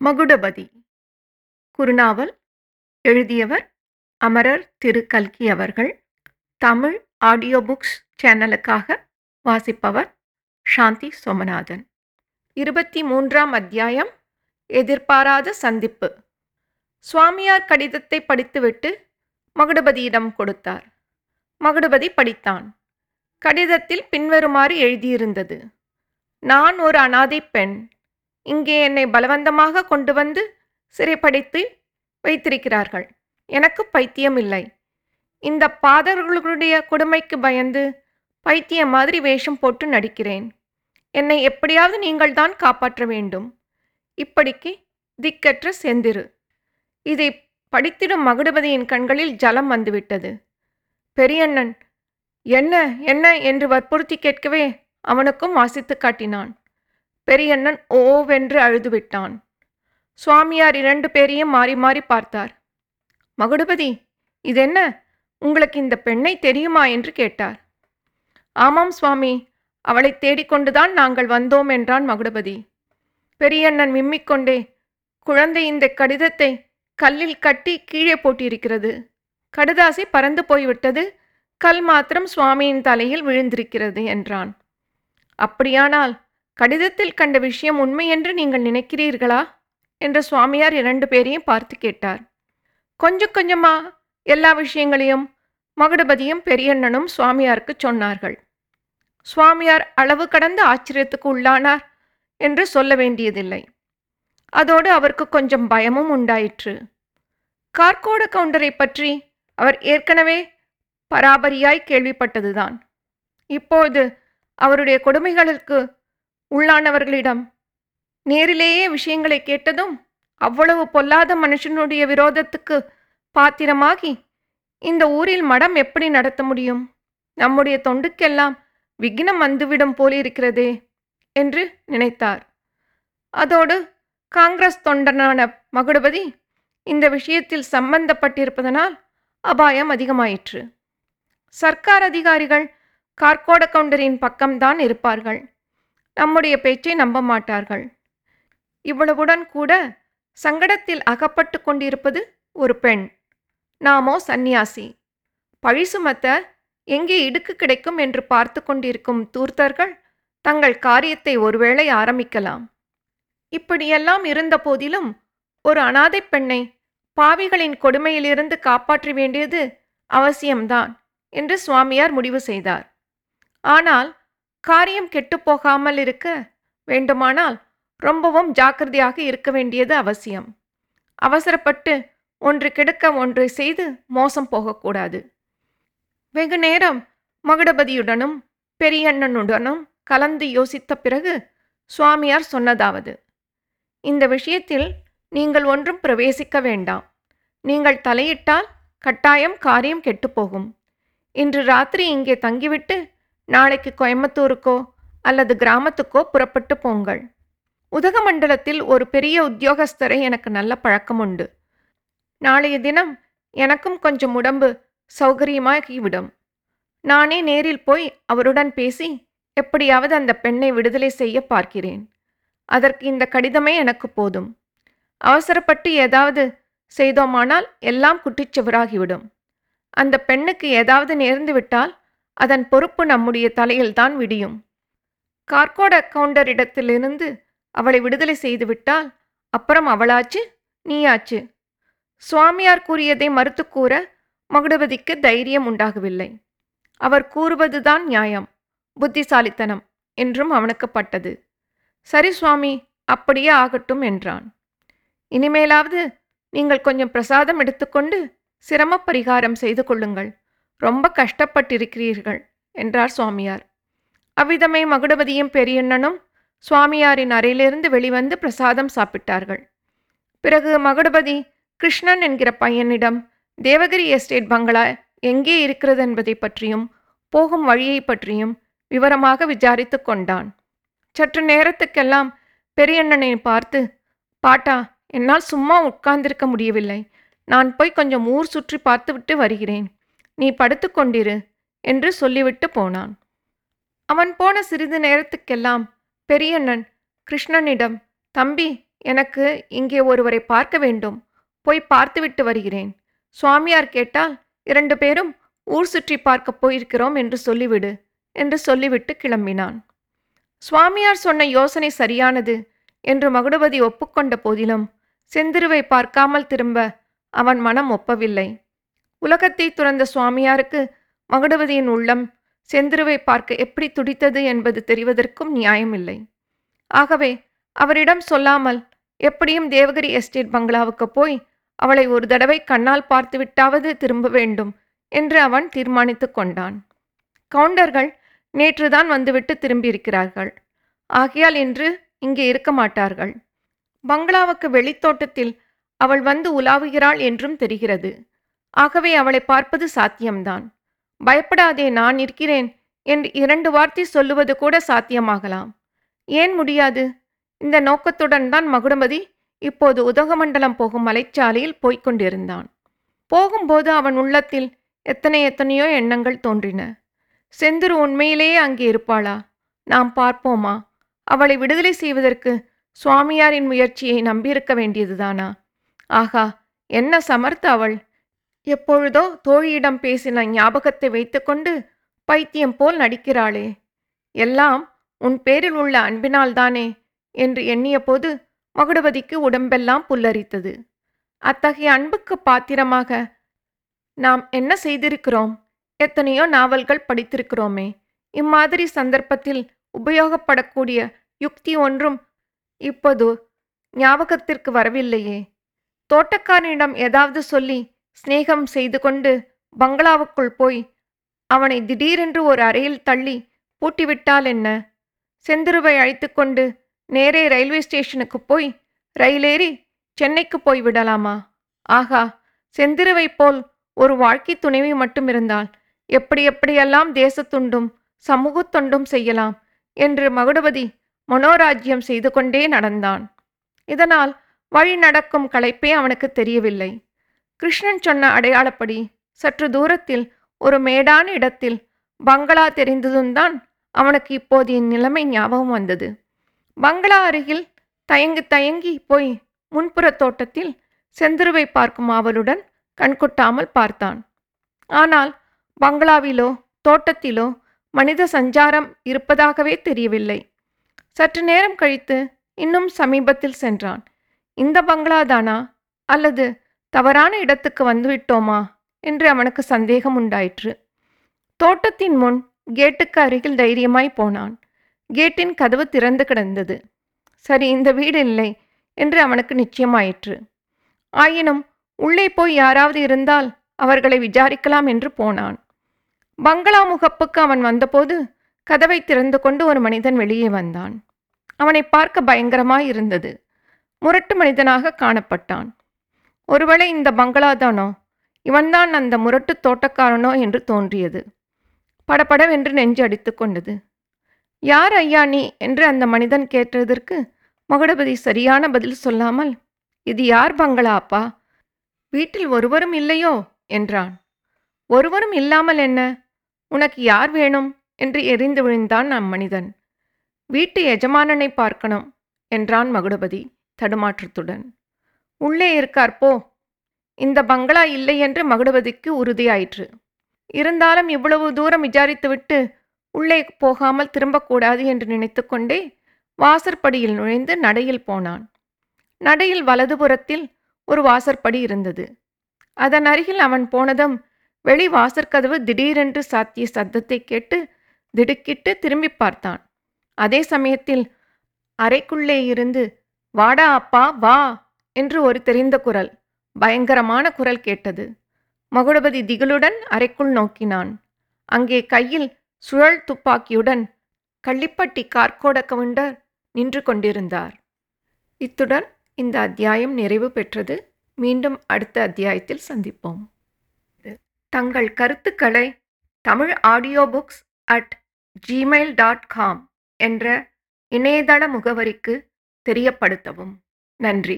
மகுடபதி. குறுநாவல் எழுதியவர் அமரர் திரு. கல்கி அவர்கள். தமிழ் ஆடியோ புக்ஸ் சேனலுக்காக வாசிப்பவர் சாந்தி சோமநாதன். இருபத்தி மூன்றாம் அத்தியாயம் எதிர்பாராத சந்திப்பு. சுவாமியார் கடிதத்தை படித்துவிட்டு மகுடபதியிடம் கொடுத்தார். மகுடபதி படித்தான். கடிதத்தில் பின்வருமாறு எழுதியிருந்தது. நான் ஒரு அனாதை பெண். இங்கே என்னை பலவந்தமாக கொண்டு வந்து சிறைப்படுத்தி வைத்திருக்கிறார்கள். எனக்கு பைத்தியம் இல்லை. இந்த பாதர்களுடைய கொடுமைக்கு பயந்து பைத்தியம் மாதிரி வேஷம் போட்டு நடிக்கிறேன். என்னை எப்படியாவது நீங்கள் தான் காப்பாற்ற வேண்டும். இப்படிக்கு திக்கற்ற செந்திரு. இதை படித்திடும் மகுடபதியின் கண்களில் ஜலம் வந்துவிட்டது. பெரியண்ணன் என்ன என்ன? என்று வற்புறுத்தி கேட்கவே அவனுக்கும் வாசித்து காட்டினான். பெரியண்ணன் ஓவென்று அழுதுவிட்டான். சுவாமியார் இரண்டு பேரையும் மாறி மாறி பார்த்தார். மகுடபதி இதென்ன? உங்களுக்கு இந்த பெண்ணை தெரியுமா? என்று கேட்டார். ஆமாம் சுவாமி அவளை தேடிக்கொண்டுதான் நாங்கள் வந்தோம் என்றான் மகுடபதி. பெரியண்ணன் மிம்மிக்கொண்டே குழந்தை இந்த கடிதத்தை கல்லில் கட்டி கீழே போட்டிருக்கிறது. கடுதாசி பறந்து போய்விட்டது. கல் மாத்திரம் சுவாமியின் தலையில் விழுந்திருக்கிறது என்றான். அப்படியானால் கடிதத்தில் கண்ட விஷயம் உண்மை என்று நீங்கள் நினைக்கிறீர்களா? என்று சுவாமியார் இரண்டு பேரையும் பார்த்து கேட்டார். கொஞ்சம் கொஞ்சமா எல்லா விஷயங்களையும் மகுடபதியும் பெரியண்ணனும் சுவாமியாருக்கு சொன்னார்கள். சுவாமியார் அளவு கடந்த ஆச்சரியத்துக்கு உள்ளானார் என்று சொல்ல வேண்டியதில்லை. அதோடு அவருக்கு கொஞ்சம் பயமும் உண்டாயிற்று. கார்கோட கவுண்டரை பற்றி அவர் ஏற்கனவே பராபரியாய் கேள்விப்பட்டதுதான். இப்போது அவருடைய கொடுமைகளுக்கு உள்ளானவர்களிடம் நேரிலேயே விஷயங்களை கேட்டதும் அவ்வளவு பொல்லாத மனுஷனுடைய விரோதத்துக்கு பாத்திரமாகி இந்த ஊரில் மடம் எப்படி நடத்த முடியும்? நம்முடைய தொண்டுக்கெல்லாம் விக்னம் வந்துவிடும் போலிருக்கிறதே என்று நினைத்தார். அதோடு காங்கிரஸ் தொண்டனான மகுடபதி இந்த விஷயத்தில் சம்பந்தப்பட்டிருப்பதனால் அபாயம் அதிகமாயிற்று. சர்க்கார் அதிகாரிகள் கார்கோட கவுண்டரின் பக்கம்தான் இருப்பார்கள். நம்முடைய பேச்சை நம்ப மாட்டார்கள். இவ்வளவுடன் கூட சங்கடத்தில் அகப்பட்டு கொண்டிருப்பது ஒரு பெண். நாமோ சந்நியாசி. பழி சுமத்த எங்கே இடுக்கு கிடைக்கும் என்று பார்த்து கொண்டிருக்கும் தூர்த்தர்கள் தங்கள் காரியத்தை ஒருவேளை ஆரம்பிக்கலாம். இப்படியெல்லாம் இருந்த போதிலும் ஒரு அனாதை பெண்ணை பாவிகளின் கொடுமையிலிருந்து காப்பாற்ற வேண்டியது அவசியம்தான் என்று சுவாமியார் முடிவு செய்தார். ஆனால் காரியம் கெட்டுப்போகாமல் இருக்க வேண்டுமானால் ரொம்பவும் ஜாக்கிரதையாக இருக்க வேண்டியது அவசியம். அவசரப்பட்டு ஒன்று கெடுக்க ஒன்றை செய்து மோசம் போகக்கூடாது. வெகு நேரம் மகுடபதியுடனும் பெரியண்ணனுடனும் கலந்து யோசித்த பிறகு சுவாமியார் சொன்னதாவது இந்த விஷயத்தில் நீங்கள் ஒன்றும் பிரவேசிக்க வேண்டாம். நீங்கள் தலையிட்டால் கட்டாயம் காரியம் கெட்டுப்போகும் இன்று ராத்திரி இங்கே தங்கிவிட்டு நாளைக்கு கோயம்புத்தூருக்கோ அல்லது கிராமத்துக்கோ புறப்பட்டு போங்கள். உதகமண்டலத்தில் ஒரு பெரிய உத்தியோகஸ்தரை எனக்கு நல்ல பழக்கம் உண்டு. நாளைய தினம் எனக்கும் கொஞ்சம் உடம்பு சௌகரியமாகிவிடும். நானே நேரில் போய் அவருடன் பேசி எப்படியாவது அந்த பெண்ணை விடுதலை செய்ய பார்க்கிறேன். அதற்கு இந்த கடிதமே எனக்கு போதும். அவசரப்பட்டு ஏதாவது செய்தோமானால் எல்லாம் குட்டிச்சுவராகிவிடும் அந்த பெண்ணுக்கு ஏதாவது நேர்ந்துவிட்டால் அதன் பொறுப்பு நம்முடைய தலையில்தான் விடியும். கார்கோட கவுண்டரிடத்திலிருந்து அவளை விடுதலை செய்துவிட்டால் அப்புறம் அவளாச்சு நீயாச்சு? சுவாமியார் கூறியதை மறுத்து கூற மகுடபதிக்கு தைரியம் உண்டாகவில்லை. அவர் கூறுவதுதான் நியாயம் புத்திசாலித்தனம் என்றும் அவனுக்கு பட்டது. சரி சுவாமி அப்படியே ஆகட்டும் என்றான். இனிமேலாவது நீங்கள் கொஞ்சம் பிரசாதம் எடுத்துக்கொண்டு சிரம பரிகாரம் செய்து கொள்ளுங்கள். ரொம்ப கஷ்டப்பட்டிருக்கிறீர்கள் என்றார் சுவாமியார். அவ்விதமே மகுடபதியும் பெரியண்ணனும் சுவாமியாரின் அறையிலிருந்து வெளிவந்து பிரசாதம் சாப்பிட்டார்கள். பிறகு மகுடபதி கிருஷ்ணன் என்கிற பையனிடம் தேவகிரி எஸ்டேட் பங்களா எங்கே இருக்கிறது என்பதை பற்றியும் போகும் வழியை பற்றியும் விவரமாக விசாரித்து கொண்டான். சற்று நேரத்துக்கெல்லாம் பெரியண்ணனை பார்த்து பாட்டா என்னால் சும்மா உட்கார்ந்திருக்க முடியவில்லை. நான் போய் கொஞ்சம் ஊர் சுற்றி பார்த்துவிட்டு வருகிறேன். நீ படுத்துக்கொண்டிரு என்று சொல்லிவிட்டு போனான். அவன் போன சிறிது நேரத்துக்கெல்லாம் பெரியண்ணன் கிருஷ்ணனிடம் தம்பி எனக்கு இங்கே ஒருவரை பார்க்க வேண்டும். போய் பார்த்துவிட்டு வருகிறேன். சுவாமியார் கேட்டால் இரண்டு பேரும் ஊர் சுற்றி பார்க்கப் போயிருக்கிறோம் என்று சொல்லிவிடு என்று சொல்லிவிட்டு கிளம்பினான். சுவாமியார் சொன்ன யோசனை சரியானது என்று மகுடபதி ஒப்புக்கொண்ட போதிலும் செந்திருவை பார்க்காமல் திரும்ப அவன் மனம் ஒப்பவில்லை. உலகத்தை துறந்த சுவாமியாருக்கு மகுடபதியின் உள்ளம் செந்திருவை பார்க்க எப்படி துடித்தது என்பது தெரிவதற்கும் நியாயமில்லை. ஆகவே அவரிடம் சொல்லாமல் எப்படியும் தேவகிரி எஸ்டேட் பங்களாவுக்கு போய் அவளை ஒரு தடவை கண்ணால் பார்த்துவிட்டாவது திரும்ப வேண்டும் என்று அவன் தீர்மானித்து கொண்டான். கவுண்டர்கள் நேற்றுதான் வந்துவிட்டு திரும்பியிருக்கிறார்கள். ஆகையால் இன்று இங்கே இருக்க மாட்டார்கள். பங்களாவுக்கு வெளித்தோட்டத்தில் அவள் வந்து உலாவுகிறாள் என்றும் தெரிகிறது. ஆகவே அவளை பார்ப்பது சாத்தியம்தான். பயப்படாதே நான் இருக்கிறேன் என்று இரண்டு வார்த்தை சொல்லுவது கூட சாத்தியமாகலாம். ஏன் முடியாது? இந்த நோக்கத்துடன் தான் மகுடமதி இப்போது உதகமண்டலம் போகும் மலைச்சாலையில் போய்க் கொண்டிருந்தான். போகும்போது அவன் உள்ளத்தில் எத்தனை எத்தனையோ எண்ணங்கள் தோன்றின. செந்துரு உண்மையிலேயே அங்கே இருப்பாளா? நாம் பார்ப்போமா? அவளை விடுதலை செய்வதற்கு சுவாமியாரின் முயற்சியை நம்பியிருக்க வேண்டியதுதானா? ஆகா என்ன சமர்த்த அவள்? எப்பொழுதோ தோழியிடம் பேசின ஞாபகத்தை வைத்துக்கொண்டு பைத்தியம் போல் நடிக்கிறாளே. எல்லாம் உன் பேரில் உள்ள அன்பினால்தானே என்று எண்ணியபோது மகுடபதிக்கு உடம்பெல்லாம் புல்லரித்தது. அத்தகைய அன்புக்கு பாத்திரமாக நாம் என்ன செய்திருக்கிறோம்? எத்தனையோ நாவல்கள் படித்திருக்கிறோமே. இம்மாதிரி சந்தர்ப்பத்தில் உபயோகப்படக்கூடிய யுக்தி ஒன்றும் இப்போது ஞாபகத்திற்கு வரவில்லையே. தோட்டக்காரனிடம் ஏதாவது சொல்லி சிநேகம் செய்து கொண்டு பங்களாவுக்குள் போய் அவனை திடீரென்று ஒரு அறையில் தள்ளி பூட்டிவிட்டால் என்ன? செந்துருவை அழைத்துக்கொண்டு நேரே ரயில்வே ஸ்டேஷனுக்கு போய் ரயிலேறி சென்னைக்கு போய் விடலாமா? ஆகா செந்திருவை போல் ஒரு வாழ்க்கை துணைவி மட்டும் இருந்தால் எப்படி எப்படியெல்லாம் தேசத்துண்டும் சமூகத் தொண்டும் செய்யலாம் என்று மகுடபதி மனோராஜ்யம் செய்து கொண்டே நடந்தான். இதனால் வழி நடக்கும் களைப்பே அவனுக்கு தெரியவில்லை. கிருஷ்ணன் சொன்ன அடையாளப்படி சற்று தூரத்தில் ஒரு மேடான இடத்தில் பங்களா தெரிந்ததும் தான் அவனுக்கு இப்போதைய நிலைமை ஞாபகம் வந்தது. பங்களா அருகில் தயங்கி தயங்கி போய் முன்புற தோட்டத்தில் செந்துருவை பார்க்கும் ஆவலுடன் கண்கொட்டாமல் பார்த்தான். ஆனால் பங்களாவிலோ தோட்டத்திலோ மனித சஞ்சாரம் இருப்பதாகவே தெரியவில்லை. சற்று நேரம் கழித்து இன்னும் சமீபத்தில் சென்றான். இந்த பங்களாதானா? அல்லது தவறான இடத்துக்கு வந்துவிட்டோமா? என்று அவனுக்கு சந்தேகம் உண்டாயிற்று. தோட்டத்தின் முன் கேட்டுக்கு அருகில் தைரியமாய் போனான். கேட்டின் கதவு திறந்து கிடந்தது. சரி இந்த வீடு இல்லை என்று அவனுக்கு நிச்சயமாயிற்று. ஆயினும் உள்ளே போய் யாராவது இருந்தால் அவர்களை விசாரிக்கலாம் என்று போனான். பங்களா முகப்புக்கு அவன் வந்தபோது கதவை திறந்து கொண்டு ஒரு மனிதன் வெளியே வந்தான். அவனை பார்க்க பயங்கரமாய் இருந்தது. முரட்டு மனிதனாக காணப்பட்டான். ஒருவேளை இந்த பங்களாதானோ? இவன்தான் அந்த முரட்டு தோட்டக்காரனோ என்று தோன்றியது. படபடவென்று நெஞ்சு அடித்து கொண்டது. யார் ஐயா நீ? என்று அந்த மனிதன் கேட்டதற்கு மகுடபதி சரியான பதில் சொல்லாமல் இது யார் பங்களா அப்பா? வீட்டில் ஒருவரும் இல்லையோ? என்றான். ஒருவரும் இல்லாமல் என்ன? உனக்கு யார் வேணும்? என்று எரிந்து விழுந்தான் அம்மனிதன் வீட்டு எஜமானனை பார்க்கணும் என்றான் மகுடபதி தடுமாற்றத்துடன். உள்ளே இருக்கார் போ. இந்த பங்களா இல்லை என்று மகுடபதிக்கு உறுதியாயிற்று. இருந்தாலும் இவ்வளவு தூரம் விசாரித்துவிட்டு உள்ளே போகாமல் திரும்பக்கூடாது என்று நினைத்துக்கொண்டே வாசற்படியில் நுழைந்து நடையில் போனான். நடையில் வலதுபுறத்தில் ஒரு வாசற்படி இருந்தது. அதன் அருகில் அவன் போனதும் வெளி வாசற்கதவு திடீரென்று சாத்திய சத்தத்தை கேட்டு திடுக்கிட்டு திரும்பி பார்த்தான். அதே சமயத்தில் அறைக்குள்ளே இருந்து வாடா அப்பா வா. என்று ஒரு தெரிந்த குரல் பயங்கரமான குரல் கேட்டது. மகுடபதி திகிலுடன் அறைக்குள் நோக்கினான். அங்கே கையில் சுழல் துப்பாக்கியுடன் கள்ளிப்பட்டி கார்கோட கவுண்டர் நின்று கொண்டிருந்தார். இத்துடன் இந்த அத்தியாயம் நிறைவு பெற்றது. மீண்டும் அடுத்த அத்தியாயத்தில் சந்திப்போம். தங்கள் கருத்துக்களை Tamil audio books at Gmail dot com என்ற இணையதள முகவரிக்கு தெரியப்படுத்தவும். நன்றி.